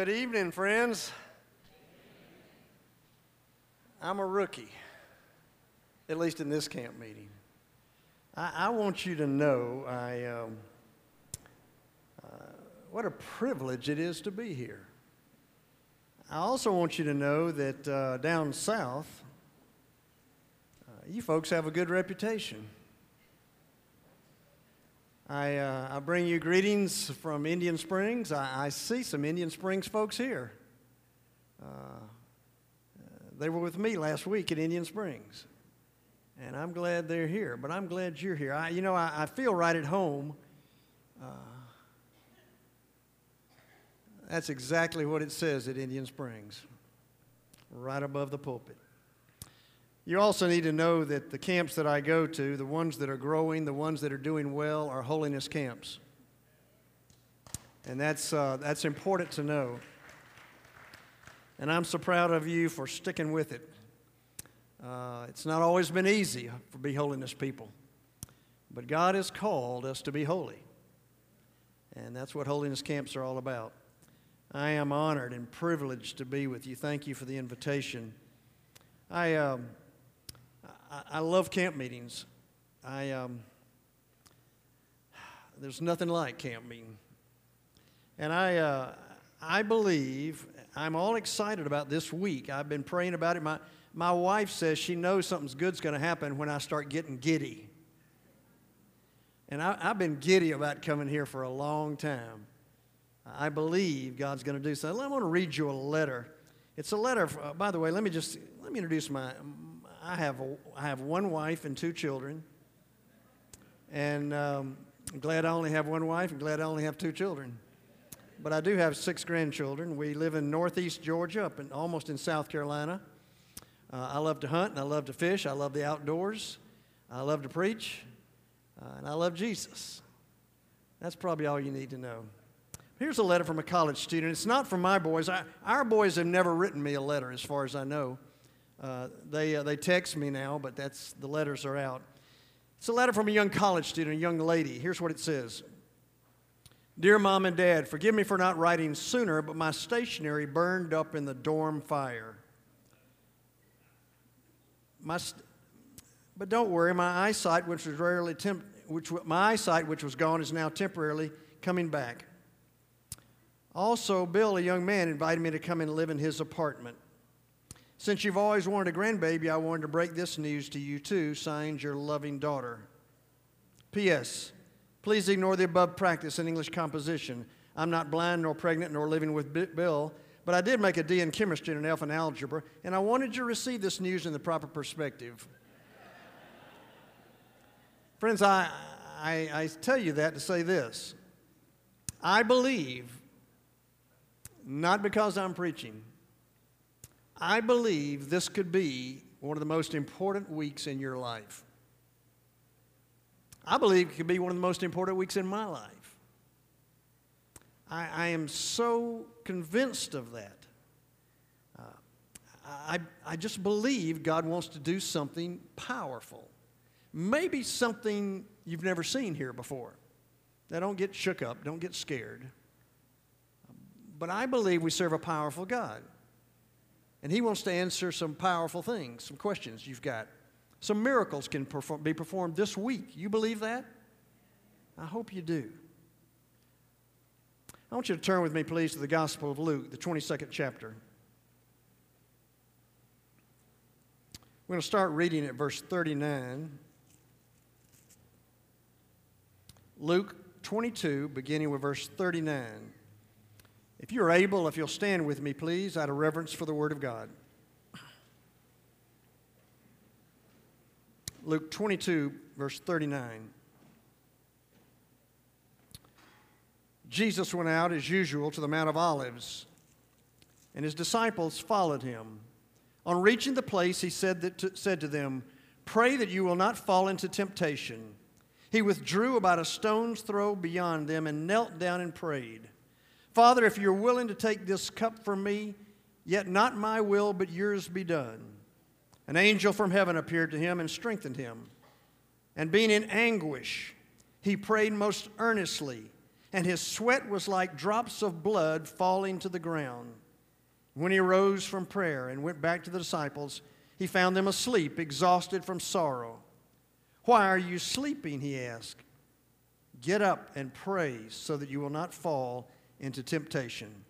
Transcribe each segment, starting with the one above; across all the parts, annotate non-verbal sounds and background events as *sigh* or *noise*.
Good evening, friends. I'm a rookie, at least in this camp meeting. I, I want you to know I, um, uh, what a privilege it is to be here. I also want you to know that uh, down south, uh, you folks have a good reputation. I, uh, I bring you greetings from Indian Springs. I, I see some Indian Springs folks here. Uh, they were with me last week at Indian Springs. And I'm glad they're here, but I'm glad you're here. I, you know, I, I feel right at home. Uh, that's exactly what it says at Indian Springs, right above the pulpit. You also need to know that the camps that I go to, the ones that are growing, the ones that are doing well, are holiness camps. And that's, uh, that's important to know. And I'm so proud of you for sticking with it. Uh, it's not always been easy for be holiness people, but God has called us to be holy. And that's what holiness camps are all about. I am honored and privileged to be with you. Thank you for the invitation. I. Um, I, love camp meetings. I, um, there's nothing like camp meeting. And I, uh, I believe, I'm all excited about this week. I've been praying about it. My, my wife says she knows something's good's going to happen when I start getting giddy. And I, have been giddy about coming here for a long time. I believe God's going to do something. I want to read you a letter. It's a letter, uh, by the way, let me just, let me introduce my, I have, a, I have one wife and two children. And um, I'm glad I only have one wife and glad I only have two children. But I do have six grandchildren. We live in northeast Georgia, up in, almost in South Carolina. Uh, I love to hunt and I love to fish. I love the outdoors. I love to preach. Uh, and I love Jesus. That's probably all you need to know. Here's a letter from a college student. It's not from my boys. I, our boys have never written me a letter, as far as I know. Uh, they, uh, they text me now, but that's, the letters are out. It's a letter from a young college student, a young lady. Here's what it says Dear mom and dad, forgive me for not writing sooner, but my stationery burned up in the dorm fire. My st- but don't worry, my eyesight, which was rarely temp- which my eyesight, which was gone, is now temporarily coming back. Also, Bill, a young man, invited me to come and live in his apartment. Since you've always wanted a grandbaby, I wanted to break this news to you too. Signed, your loving daughter. P.S. Please ignore the above practice in English composition. I'm not blind nor pregnant nor living with Bill, but I did make a D in chemistry and an F in algebra, and I wanted you to receive this news in the proper perspective. Friends, I, I, I tell you that to say this. I believe, not because I'm preaching, I believe this could be one of the most important weeks in your life. I believe it could be one of the most important weeks in my life. I, I am so convinced of that. Uh, I, I just believe God wants to do something powerful. Maybe something you've never seen here before. Now, don't get shook up, don't get scared. But I believe we serve a powerful God. And He wants to answer some powerful things, some questions you've got. Some miracles can perform, be performed this week. You believe that? I hope you do. I want you to turn with me, please, to the Gospel of Luke, the 22nd chapter. We're going to start reading at verse 39. Luke 22, beginning with verse 39. If you're able, if you'll stand with me, please, out of reverence for the Word of God. Luke 22, verse 39. Jesus went out as usual to the Mount of Olives, and his disciples followed him. On reaching the place, he said, that to, said to them, Pray that you will not fall into temptation. He withdrew about a stone's throw beyond them and knelt down and prayed. Father, if you're willing to take this cup from me, yet not my will, but yours be done. An angel from heaven appeared to him and strengthened him. And being in anguish, he prayed most earnestly, and his sweat was like drops of blood falling to the ground. When he arose from prayer and went back to the disciples, he found them asleep, exhausted from sorrow. Why are you sleeping? He asked. Get up and pray so that you will not fall into temptation.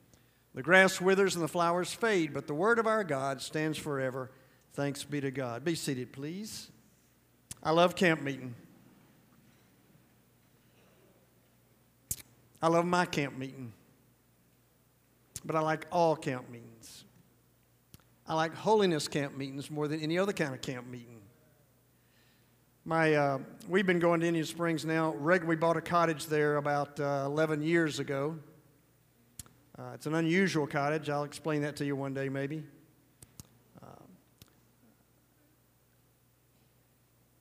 The grass withers and the flowers fade, but the word of our God stands forever. Thanks be to God. Be seated, please. I love camp meeting. I love my camp meeting. But I like all camp meetings. I like holiness camp meetings more than any other kind of camp meeting. My, uh, we've been going to Indian Springs now. Reg, we bought a cottage there about uh, 11 years ago. Uh, it's an unusual cottage. I'll explain that to you one day, maybe. Uh,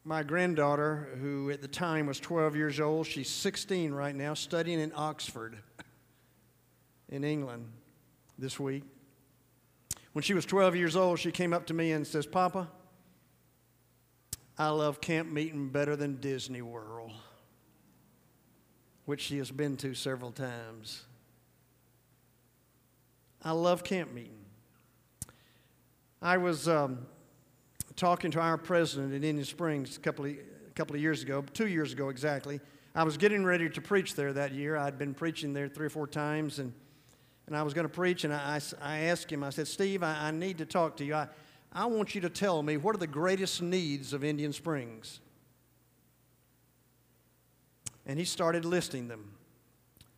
my granddaughter, who at the time was 12 years old, she's 16 right now, studying in Oxford, in England, this week. When she was 12 years old, she came up to me and says, Papa, I love camp meeting better than Disney World, which she has been to several times. I love camp meeting. I was um, talking to our president in Indian Springs a couple, of, a couple of years ago, two years ago exactly. I was getting ready to preach there that year. I'd been preaching there three or four times, and, and I was going to preach, and I, I, asked him, I said, Steve, I, I need to talk to you. I, I want you to tell me what are the greatest needs of Indian Springs? And he started listing them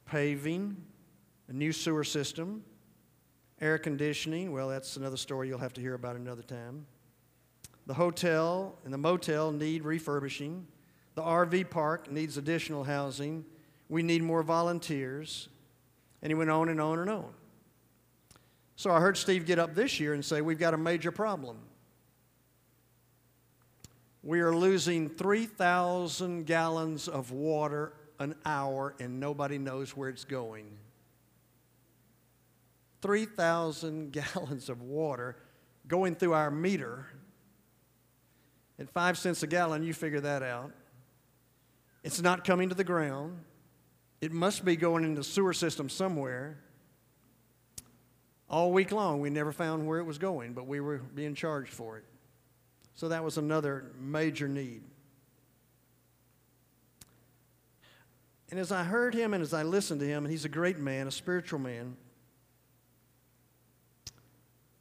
paving, a new sewer system, Air conditioning, well, that's another story you'll have to hear about another time. The hotel and the motel need refurbishing. The RV park needs additional housing. We need more volunteers. And he went on and on and on. So I heard Steve get up this year and say, We've got a major problem. We are losing 3,000 gallons of water an hour, and nobody knows where it's going. 3,000 *laughs* gallons of water going through our meter. At five cents a gallon, you figure that out. It's not coming to the ground. It must be going in the sewer system somewhere. All week long, we never found where it was going, but we were being charged for it. So that was another major need. And as I heard him and as I listened to him, and he's a great man, a spiritual man,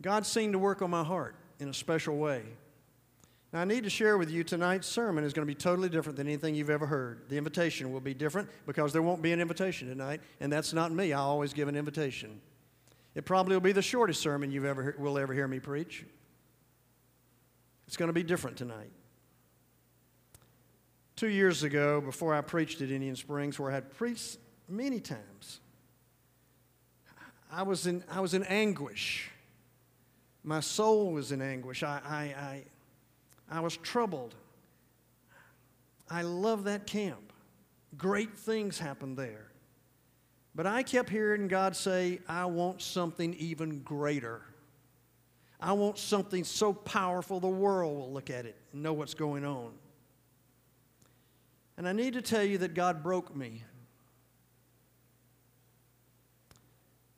God seemed to work on my heart in a special way. Now, I need to share with you tonight's sermon is going to be totally different than anything you've ever heard. The invitation will be different because there won't be an invitation tonight, and that's not me. I always give an invitation. It probably will be the shortest sermon you ever will ever hear me preach. It's going to be different tonight. Two years ago, before I preached at Indian Springs, where I had preached many times, I was in, I was in anguish my soul was in anguish. I, I, I, I was troubled. I love that camp. Great things happened there. But I kept hearing God say, I want something even greater. I want something so powerful the world will look at it and know what's going on. And I need to tell you that God broke me.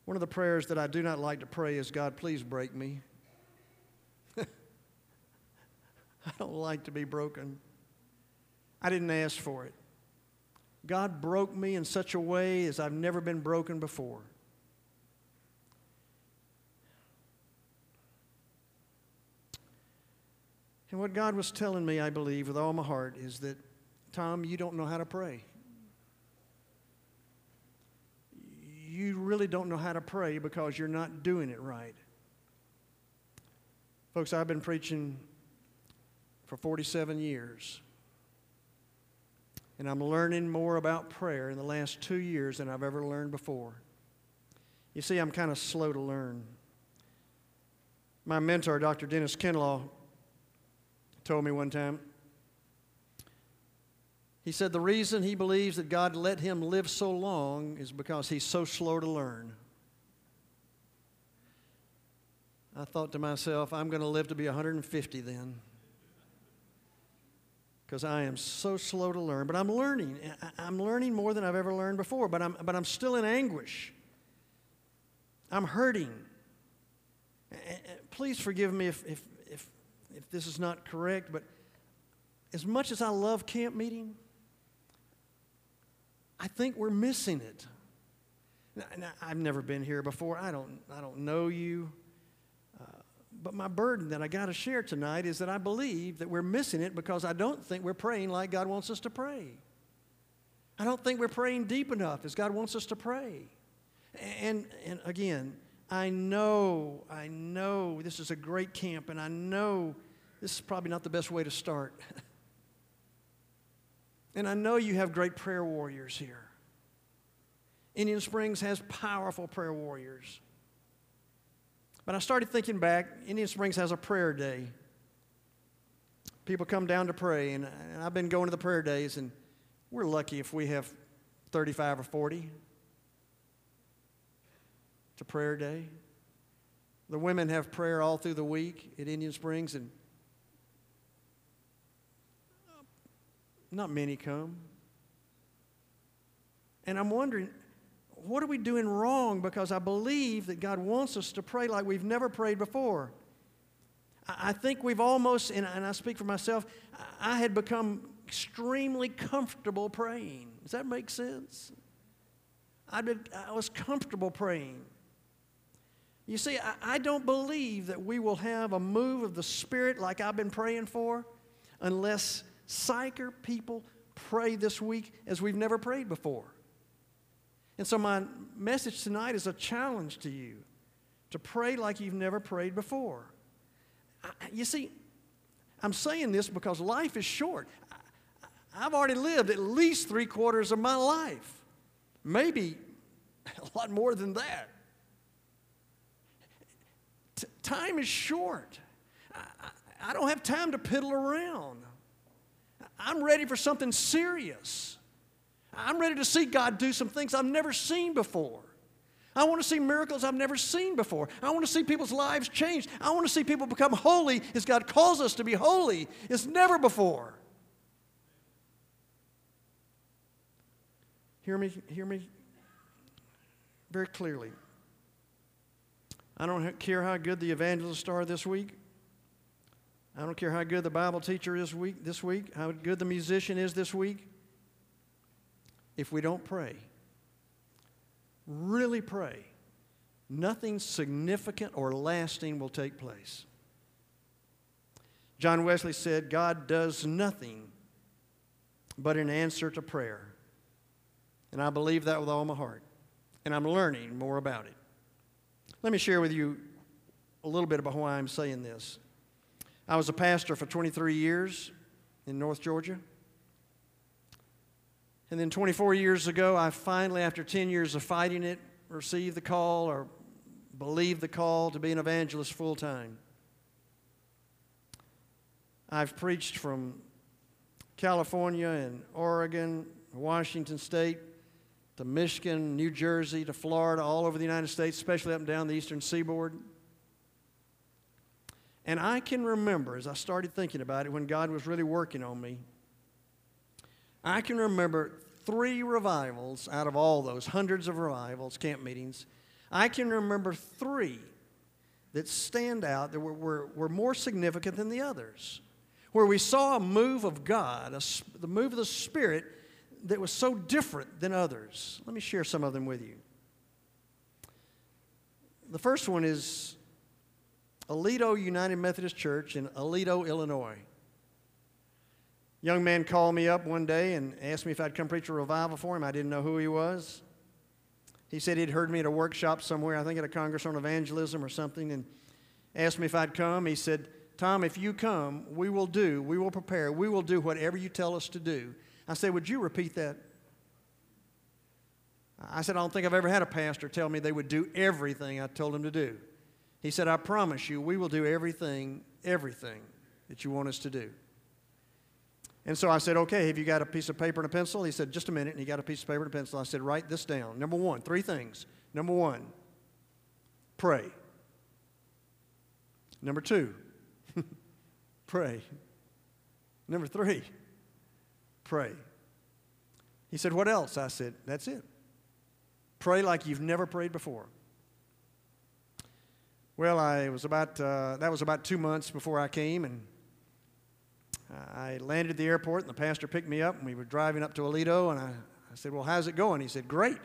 One of the prayers that I do not like to pray is, God, please break me. *laughs* I don't like to be broken. I didn't ask for it. God broke me in such a way as I've never been broken before. And what God was telling me, I believe, with all my heart, is that, Tom, you don't know how to pray. You really don't know how to pray because you're not doing it right. Folks, I've been preaching for 47 years. And I'm learning more about prayer in the last two years than I've ever learned before. You see, I'm kind of slow to learn. My mentor, Dr. Dennis Kinlaw, told me one time, he said the reason he believes that God let him live so long is because he's so slow to learn. I thought to myself, I'm going to live to be 150 then because I am so slow to learn. But I'm learning. I'm learning more than I've ever learned before, but I'm, but I'm still in anguish. I'm hurting. Please forgive me if, if, if, if this is not correct, but as much as I love camp meeting, I think we're missing it. Now, I've never been here before. I don't, I don't know you. But my burden that I got to share tonight is that I believe that we're missing it because I don't think we're praying like God wants us to pray. I don't think we're praying deep enough as God wants us to pray. And, and again, I know, I know this is a great camp, and I know this is probably not the best way to start. *laughs* and I know you have great prayer warriors here. Indian Springs has powerful prayer warriors. But I started thinking back, Indian Springs has a prayer day. People come down to pray, and I've been going to the prayer days, and we're lucky if we have 35 or 40. to prayer day. The women have prayer all through the week at Indian Springs, and not many come. And I'm wondering, what are we doing wrong? Because I believe that God wants us to pray like we've never prayed before. I think we've almost, and I speak for myself, I had become extremely comfortable praying. Does that make sense? I, did, I was comfortable praying. You see, I, I don't believe that we will have a move of the Spirit like I've been praying for unless Sychar people pray this week as we've never prayed before. And so, my message tonight is a challenge to you to pray like you've never prayed before. You see, I'm saying this because life is short. I've already lived at least three quarters of my life, maybe a lot more than that. T- time is short. I, I don't have time to piddle around. I'm ready for something serious. I'm ready to see God do some things I've never seen before. I want to see miracles I've never seen before. I want to see people's lives change. I want to see people become holy as God calls us to be holy as never before. Hear me, hear me very clearly. I don't care how good the evangelists are this week. I don't care how good the Bible teacher is week, this week, how good the musician is this week if we don't pray, really pray, nothing significant or lasting will take place. John Wesley said, God does nothing but in answer to prayer. And I believe that with all my heart. And I'm learning more about it. Let me share with you a little bit about why I'm saying this. I was a pastor for 23 years in North Georgia. And then 24 years ago, I finally, after 10 years of fighting it, received the call or believed the call to be an evangelist full time. I've preached from California and Oregon, Washington State, to Michigan, New Jersey, to Florida, all over the United States, especially up and down the eastern seaboard. And I can remember, as I started thinking about it, when God was really working on me, I can remember three revivals out of all those hundreds of revivals, camp meetings. I can remember three that stand out that were, were, were more significant than the others, where we saw a move of God, a, the move of the Spirit that was so different than others. Let me share some of them with you. The first one is Aledo United Methodist Church in Aledo, Illinois young man called me up one day and asked me if I'd come preach a revival for him. I didn't know who he was. He said he'd heard me at a workshop somewhere, I think at a Congress on Evangelism or something, and asked me if I'd come. He said, Tom, if you come, we will do, we will prepare, we will do whatever you tell us to do. I said, Would you repeat that? I said, I don't think I've ever had a pastor tell me they would do everything I told them to do. He said, I promise you, we will do everything, everything that you want us to do. And so I said, okay, have you got a piece of paper and a pencil? He said, just a minute. And he got a piece of paper and a pencil. I said, write this down. Number one, three things. Number one, pray. Number two, *laughs* pray. Number three, Pray. He said, What else? I said, That's it. Pray like you've never prayed before. Well, I was about, uh, that was about two months before I came, and I landed at the airport, and the pastor picked me up, and we were driving up to Aledo, and I, I said, Well, how's it going? He said, Great.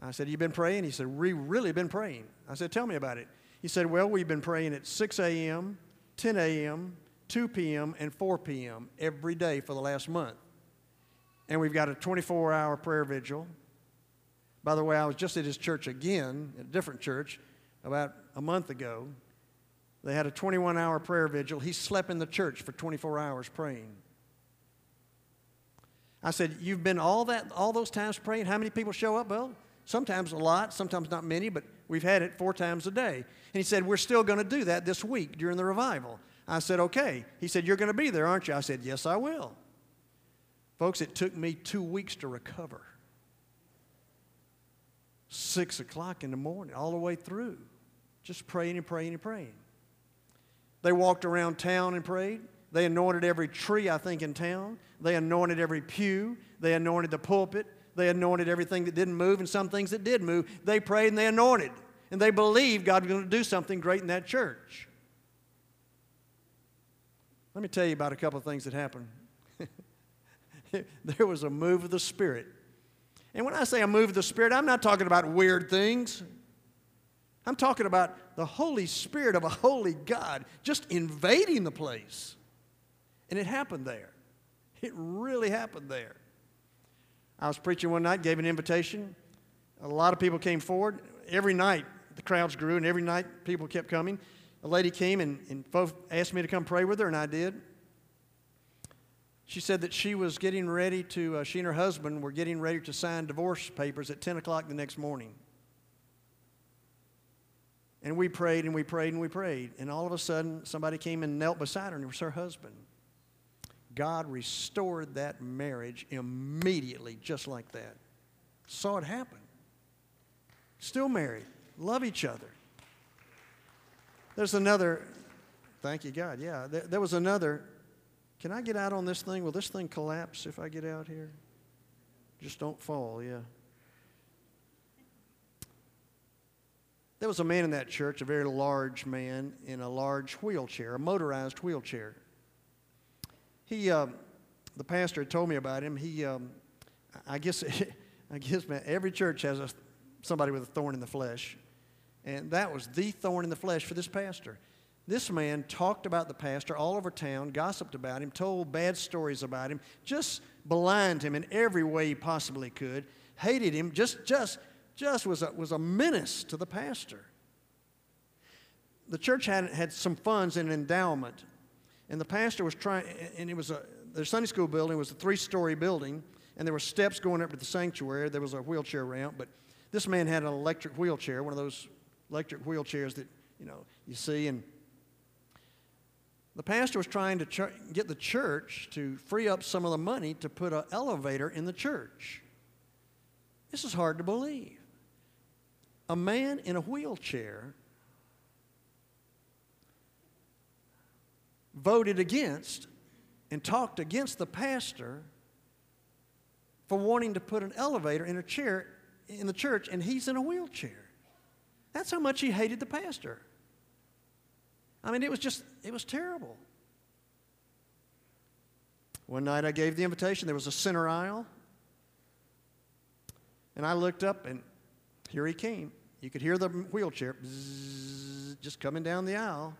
I said, You've been praying? He said, We really been praying. I said, Tell me about it. He said, Well, we've been praying at 6 a.m., 10 a.m., 2 p.m., and 4 p.m. every day for the last month. And we've got a 24 hour prayer vigil. By the way, I was just at his church again, at a different church, about a month ago. They had a 21 hour prayer vigil. He slept in the church for 24 hours praying. I said, You've been all that all those times praying? How many people show up? Well, sometimes a lot, sometimes not many, but we've had it four times a day. And he said, We're still going to do that this week during the revival. I said, Okay. He said, You're going to be there, aren't you? I said, Yes, I will. Folks, it took me two weeks to recover. Six o'clock in the morning, all the way through, just praying and praying and praying. They walked around town and prayed. They anointed every tree, I think, in town. They anointed every pew. They anointed the pulpit. They anointed everything that didn't move and some things that did move. They prayed and they anointed. And they believed God was going to do something great in that church. Let me tell you about a couple of things that happened. *laughs* there was a move of the Spirit. And when I say a move of the Spirit, I'm not talking about weird things. I'm talking about the Holy Spirit of a holy God just invading the place. And it happened there. It really happened there. I was preaching one night, gave an invitation. A lot of people came forward. Every night, the crowds grew, and every night, people kept coming. A lady came and, and asked me to come pray with her, and I did. She said that she was getting ready to, uh, she and her husband were getting ready to sign divorce papers at 10 o'clock the next morning. And we prayed and we prayed and we prayed. And all of a sudden, somebody came and knelt beside her, and it was her husband. God restored that marriage immediately, just like that. Saw it happen. Still married, love each other. There's another, thank you, God, yeah. There, there was another. Can I get out on this thing? Will this thing collapse if I get out here? Just don't fall, yeah. There was a man in that church, a very large man in a large wheelchair, a motorized wheelchair. He, uh, the pastor told me about him. He, um, I guess, *laughs* I guess, man, every church has a, somebody with a thorn in the flesh, and that was the thorn in the flesh for this pastor. This man talked about the pastor all over town, gossiped about him, told bad stories about him, just blind him in every way he possibly could, hated him, just, just just was a, was a menace to the pastor. The church had, had some funds in an endowment, and the pastor was trying, and it was a, the Sunday school building was a three story building, and there were steps going up to the sanctuary. There was a wheelchair ramp, but this man had an electric wheelchair, one of those electric wheelchairs that, you know, you see, and the pastor was trying to ch- get the church to free up some of the money to put an elevator in the church. This is hard to believe a man in a wheelchair voted against and talked against the pastor for wanting to put an elevator in a chair in the church and he's in a wheelchair. That's how much he hated the pastor. I mean, it was just, it was terrible. One night I gave the invitation, there was a center aisle. And I looked up and here he came. You could hear the wheelchair bzzz, just coming down the aisle.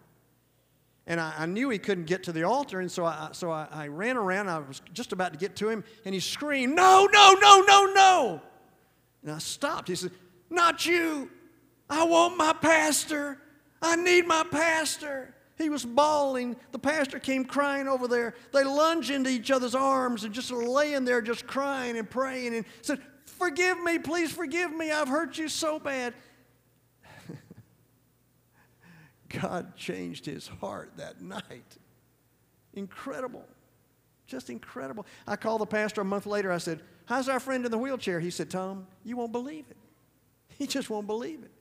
And I, I, knew he couldn't get to the altar, and so, I, so I, I ran around. I was just about to get to him, and he screamed, No, no, no, no, no. And I stopped. He said, Not you. I want my pastor. I need my pastor. He was bawling. The pastor came crying over there. They lunged into each other's arms and just laying there, just crying and praying, and said, Forgive me, please forgive me. I've hurt you so bad. God changed his heart that night. Incredible. Just incredible. I called the pastor a month later. I said, How's our friend in the wheelchair? He said, Tom, you won't believe it. *laughs* He just won't believe it.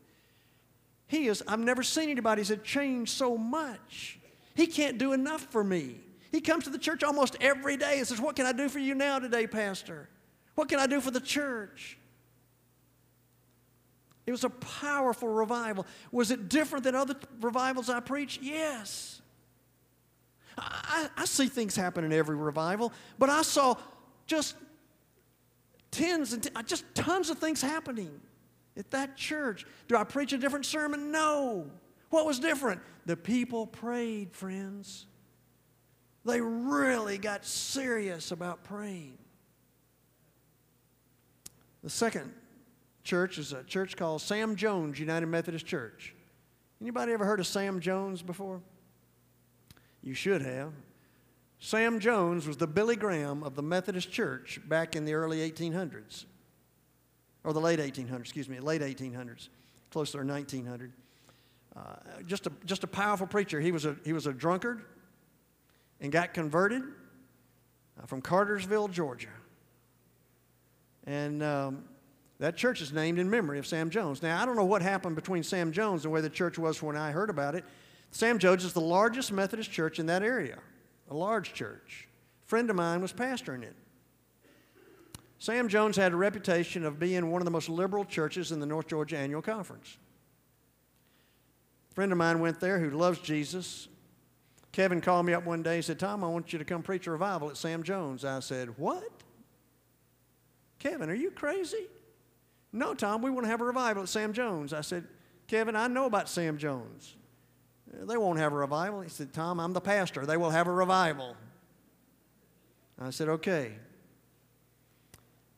He is, I've never seen anybody that changed so much. He can't do enough for me. He comes to the church almost every day and says, What can I do for you now today, Pastor? What can I do for the church? It was a powerful revival. Was it different than other revivals I preached? Yes. I, I see things happen in every revival, but I saw just tens and t- uh, just tons of things happening at that church. Do I preach a different sermon? No. What was different? The people prayed, friends. They really got serious about praying. The second church is a church called Sam Jones United Methodist Church. Anybody ever heard of Sam Jones before? You should have. Sam Jones was the Billy Graham of the Methodist Church back in the early 1800s, or the late 1800s, excuse me, late 1800s, closer to 1900. Uh, just, a, just a powerful preacher. He was a, he was a drunkard and got converted uh, from Cartersville, Georgia. And um, that church is named in memory of Sam Jones. Now, I don't know what happened between Sam Jones and where the church was when I heard about it. Sam Jones is the largest Methodist church in that area, a large church. A friend of mine was pastoring it. Sam Jones had a reputation of being one of the most liberal churches in the North Georgia Annual Conference. A friend of mine went there who loves Jesus. Kevin called me up one day and said, Tom, I want you to come preach a revival at Sam Jones. I said, What? Kevin, are you crazy? No, Tom, we want to have a revival at Sam Jones. I said, Kevin, I know about Sam Jones. They won't have a revival. He said, Tom, I'm the pastor. They will have a revival. I said, okay.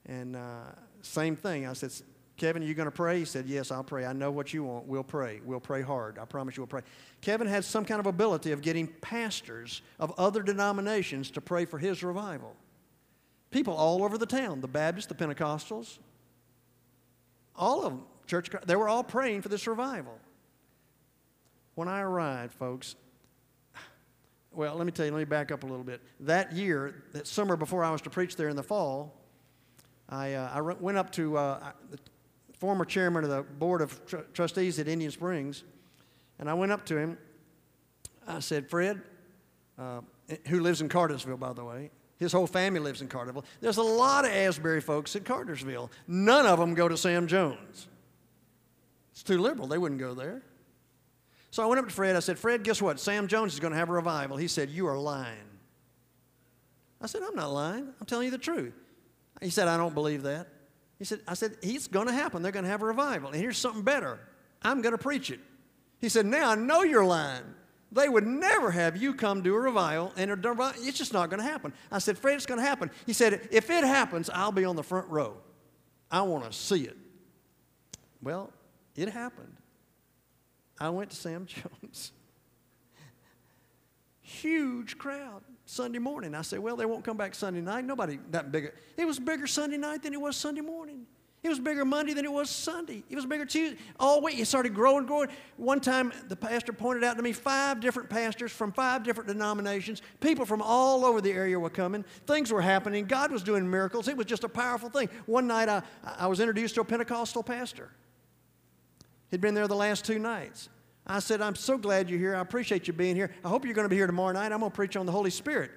And uh, same thing. I said, Kevin, are you going to pray? He said, Yes, I'll pray. I know what you want. We'll pray. We'll pray hard. I promise you we'll pray. Kevin had some kind of ability of getting pastors of other denominations to pray for his revival. People all over the town, the Baptists, the Pentecostals, all of them, church, they were all praying for this revival. When I arrived, folks, well, let me tell you, let me back up a little bit. That year, that summer before I was to preach there in the fall, I, uh, I went up to uh, the former chairman of the board of tr- trustees at Indian Springs, and I went up to him. I said, Fred, uh, who lives in Cartersville, by the way, his whole family lives in Cartersville. There's a lot of Asbury folks in Cartersville. None of them go to Sam Jones. It's too liberal. They wouldn't go there. So I went up to Fred. I said, Fred, guess what? Sam Jones is going to have a revival. He said, You are lying. I said, I'm not lying. I'm telling you the truth. He said, I don't believe that. He said, I said, It's going to happen. They're going to have a revival. And here's something better I'm going to preach it. He said, Now I know you're lying. They would never have you come do a revival, and a, it's just not going to happen. I said, Fred, it's going to happen. He said, If it happens, I'll be on the front row. I want to see it. Well, it happened. I went to Sam *laughs* Jones. Huge crowd Sunday morning. I said, Well, they won't come back Sunday night. Nobody that big. It was bigger Sunday night than it was Sunday morning. It was bigger Monday than it was Sunday. It was bigger Tuesday. All week, it started growing, growing. One time, the pastor pointed out to me five different pastors from five different denominations. People from all over the area were coming. Things were happening. God was doing miracles. It was just a powerful thing. One night, I, I was introduced to a Pentecostal pastor. He'd been there the last two nights. I said, I'm so glad you're here. I appreciate you being here. I hope you're going to be here tomorrow night. I'm going to preach on the Holy Spirit.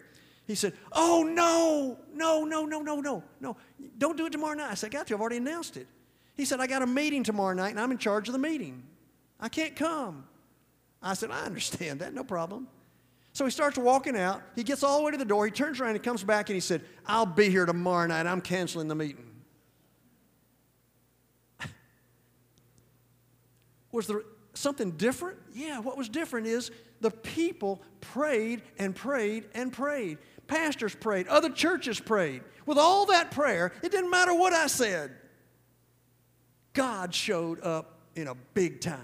He said, Oh, no, no, no, no, no, no, no. Don't do it tomorrow night. I said, I got you. I've already announced it. He said, I got a meeting tomorrow night and I'm in charge of the meeting. I can't come. I said, I understand that. No problem. So he starts walking out. He gets all the way to the door. He turns around and comes back and he said, I'll be here tomorrow night. I'm canceling the meeting. *laughs* Was there something different? Yeah, what was different is the people prayed and prayed and prayed. Pastors prayed, other churches prayed. With all that prayer, it didn't matter what I said. God showed up in a big time.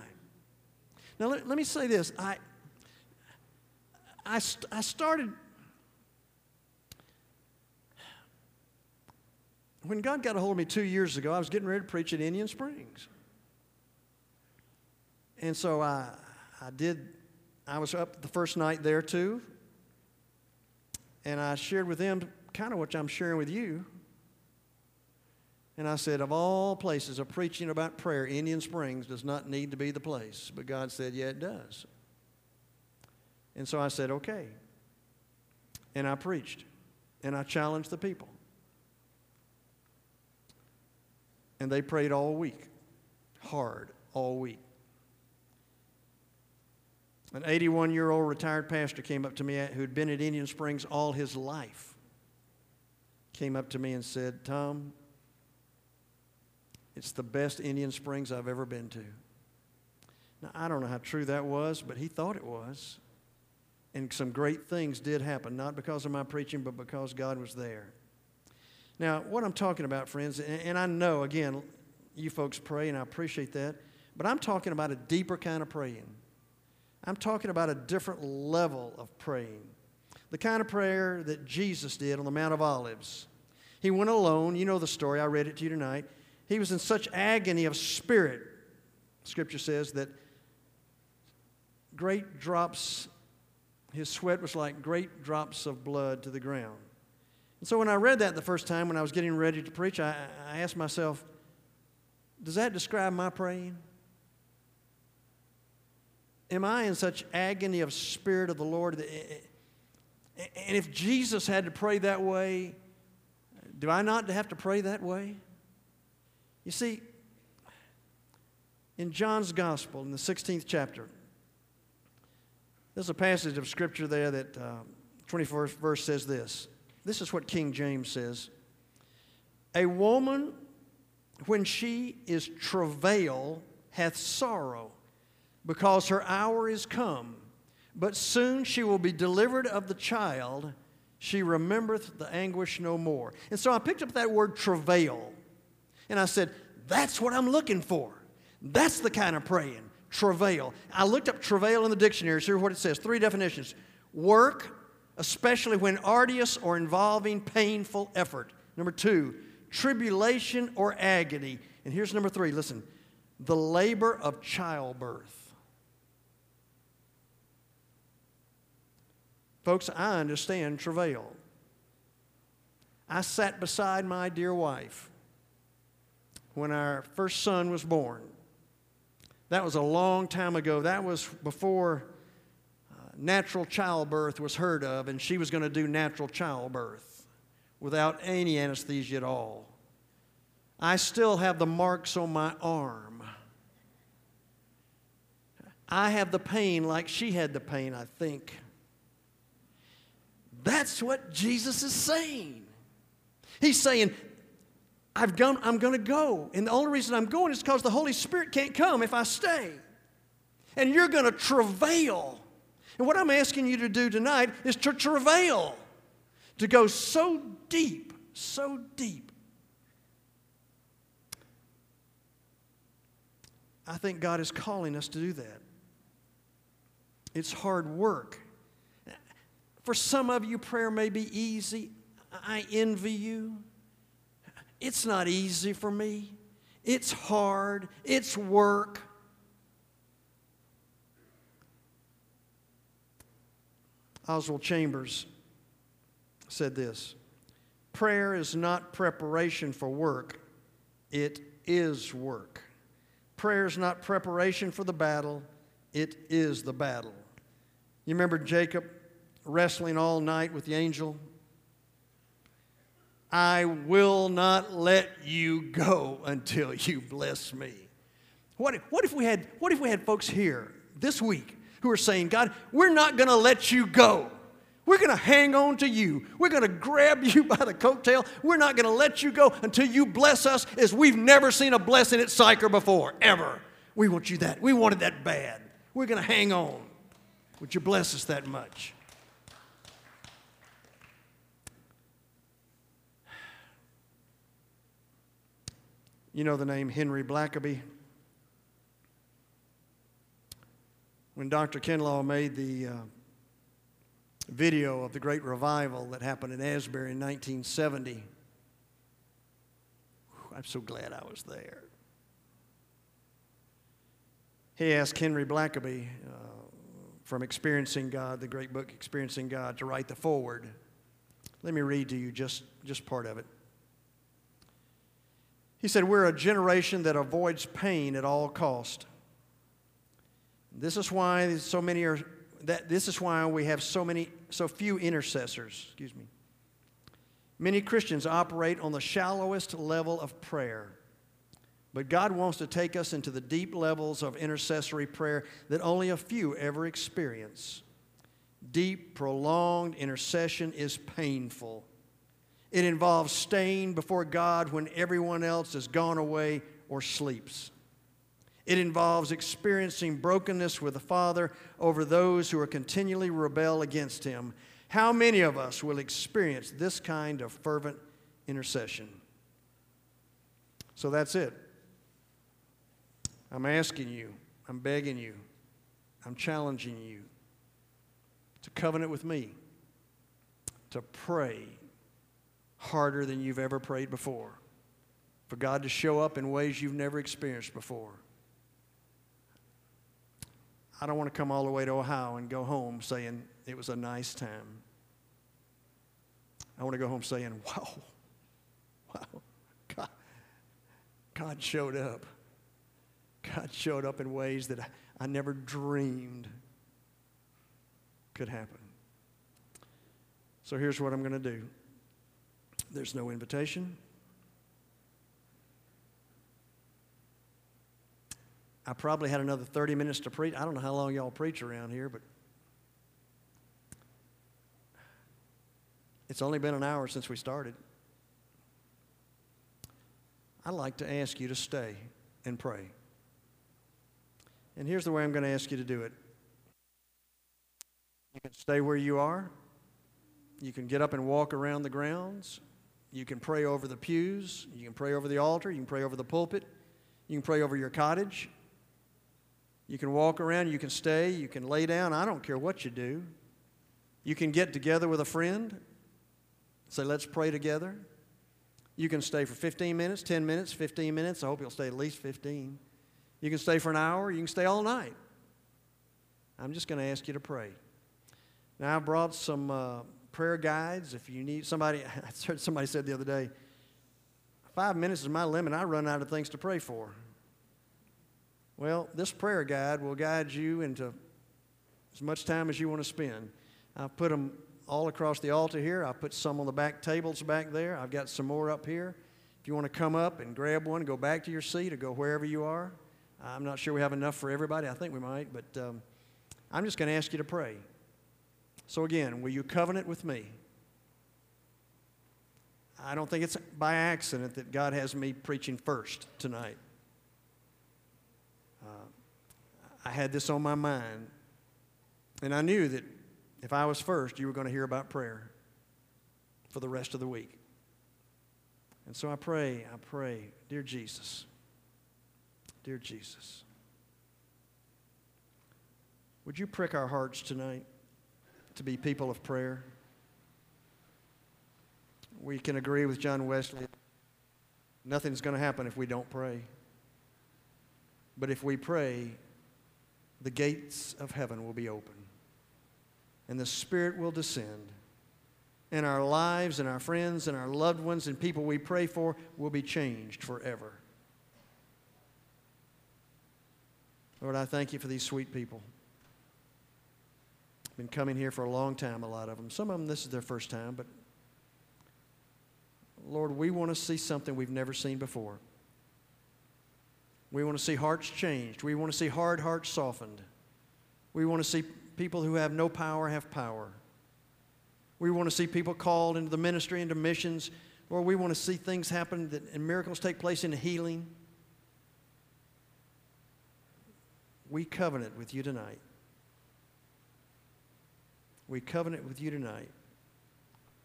Now, let, let me say this. I, I, I started, when God got a hold of me two years ago, I was getting ready to preach at Indian Springs. And so I, I did, I was up the first night there too. And I shared with them kind of what I'm sharing with you. And I said, of all places of preaching about prayer, Indian Springs does not need to be the place. But God said, yeah, it does. And so I said, okay. and I preached and I challenged the people. And they prayed all week, hard all week. An 81 year old retired pastor came up to me who'd been at Indian Springs all his life. Came up to me and said, Tom, it's the best Indian Springs I've ever been to. Now, I don't know how true that was, but he thought it was. And some great things did happen, not because of my preaching, but because God was there. Now, what I'm talking about, friends, and I know, again, you folks pray, and I appreciate that, but I'm talking about a deeper kind of praying. I'm talking about a different level of praying. The kind of prayer that Jesus did on the Mount of Olives. He went alone. You know the story. I read it to you tonight. He was in such agony of spirit, Scripture says, that great drops, his sweat was like great drops of blood to the ground. And so when I read that the first time when I was getting ready to preach, I, I asked myself, does that describe my praying? Am I in such agony of spirit of the Lord? That, eh, eh, eh, and if Jesus had to pray that way, do I not have to pray that way? You see, in John's Gospel, in the 16th chapter, there's a passage of Scripture there that uh, 24th verse says this. This is what King James says. A woman, when she is travail, hath sorrow because her hour is come. But soon she will be delivered of the child. She remembereth the anguish no more. And so I picked up that word travail. And I said, that's what I'm looking for. That's the kind of praying. Travail. I looked up travail in the dictionary. Here's what it says three definitions work, especially when arduous or involving painful effort. Number two, tribulation or agony. And here's number three listen, the labor of childbirth. Folks, I understand travail. I sat beside my dear wife when our first son was born. That was a long time ago. That was before uh, natural childbirth was heard of, and she was going to do natural childbirth without any anesthesia at all. I still have the marks on my arm. I have the pain like she had the pain, I think. That's what Jesus is saying. He's saying, I've gone, I'm going to go. And the only reason I'm going is because the Holy Spirit can't come if I stay. And you're going to travail. And what I'm asking you to do tonight is to travail, to go so deep, so deep. I think God is calling us to do that. It's hard work. For some of you, prayer may be easy. I envy you. It's not easy for me. It's hard. It's work. Oswald Chambers said this Prayer is not preparation for work, it is work. Prayer is not preparation for the battle, it is the battle. You remember Jacob wrestling all night with the angel? I will not let you go until you bless me. What if, what if, we, had, what if we had folks here this week who are saying, God, we're not going to let you go. We're going to hang on to you. We're going to grab you *laughs* by the coattail. We're not going to let you go until you bless us as we've never seen a blessing at Sychar before, ever. We want you that. We wanted that bad. We're going to hang on. Would you bless us that much? You know the name Henry Blackaby? When Dr. Kinlaw made the uh, video of the great revival that happened in Asbury in 1970, I'm so glad I was there. He asked Henry Blackaby uh, from Experiencing God, the great book Experiencing God, to write the foreword. Let me read to you just, just part of it. He said, We're a generation that avoids pain at all cost. This is why so many are that this is why we have so many, so few intercessors. Excuse me. Many Christians operate on the shallowest level of prayer. But God wants to take us into the deep levels of intercessory prayer that only a few ever experience. Deep, prolonged intercession is painful. It involves staying before God when everyone else has gone away or sleeps. It involves experiencing brokenness with the Father over those who are continually rebel against Him. How many of us will experience this kind of fervent intercession? So that's it. I'm asking you, I'm begging you, I'm challenging you to covenant with me, to pray harder than you've ever prayed before, for God to show up in ways you've never experienced before. I don't want to come all the way to Ohio and go home saying it was a nice time. I want to go home saying, *laughs* wow, wow, God, God showed up. God showed up in ways that I, I never dreamed could happen. So here's what I'm going to do there's no invitation. I probably had another 30 minutes to preach. I don't know how long y'all preach around here, but it's only been an hour since we started. I'd like to ask you to stay and pray. And here's the way I'm going to ask you to do it you can stay where you are, you can get up and walk around the grounds, you can pray over the pews, you can pray over the altar, you can pray over the pulpit, you can pray over your cottage. You can walk around, you can stay, you can lay down. I don't care what you do. You can get together with a friend, say, let's pray together. You can stay for 15 minutes, 10 minutes, 15 minutes. I hope you'll stay at least 15. You can stay for an hour, you can stay all night. I'm just going to ask you to pray. Now, I brought some uh, prayer guides. If you need somebody, *laughs* I heard somebody said the other day, five minutes is my limit. I run out of things to pray for. Well, this prayer guide will guide you into as much time as you want to spend. I've put them all across the altar here. I've put some on the back tables back there. I've got some more up here. If you want to come up and grab one, go back to your seat or go wherever you are. I'm not sure we have enough for everybody. I think we might, but um, I'm just going to ask you to pray. So, again, will you covenant with me? I don't think it's by accident that God has me preaching first tonight. Uh, I had this on my mind. And I knew that if I was first, you were going to hear about prayer for the rest of the week. And so I pray, I pray, dear Jesus, dear Jesus, would you prick our hearts tonight to be people of prayer? We can agree with John Wesley. Nothing's going to happen if we don't pray. But if we pray, the gates of heaven will be open and the Spirit will descend. And our lives and our friends and our loved ones and people we pray for will be changed forever. Lord, I thank you for these sweet people. Been coming here for a long time, a lot of them. Some of them, this is their first time, but Lord, we want to see something we've never seen before. We want to see hearts changed. We want to see hard hearts softened. We want to see people who have no power have power. We want to see people called into the ministry, into missions. Or we want to see things happen that, and miracles take place in healing. We covenant with you tonight. We covenant with you tonight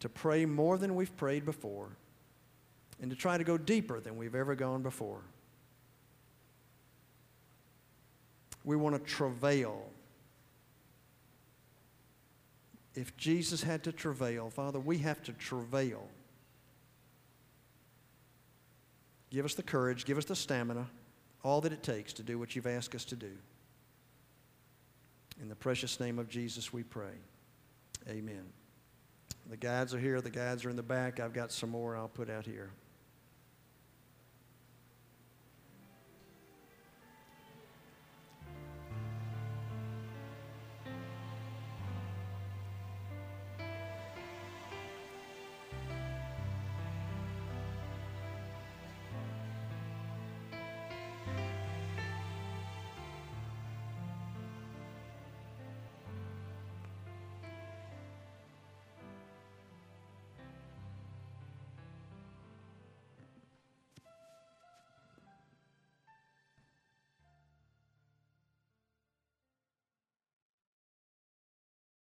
to pray more than we've prayed before and to try to go deeper than we've ever gone before. We want to travail. If Jesus had to travail, Father, we have to travail. Give us the courage, give us the stamina, all that it takes to do what you've asked us to do. In the precious name of Jesus, we pray. Amen. The guides are here, the guides are in the back. I've got some more I'll put out here.